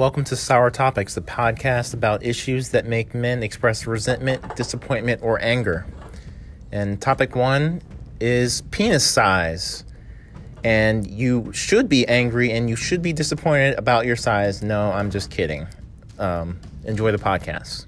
Welcome to Sour Topics, the podcast about issues that make men express resentment, disappointment, or anger. And topic one is penis size. And you should be angry and you should be disappointed about your size. No, I'm just kidding. Um, enjoy the podcast.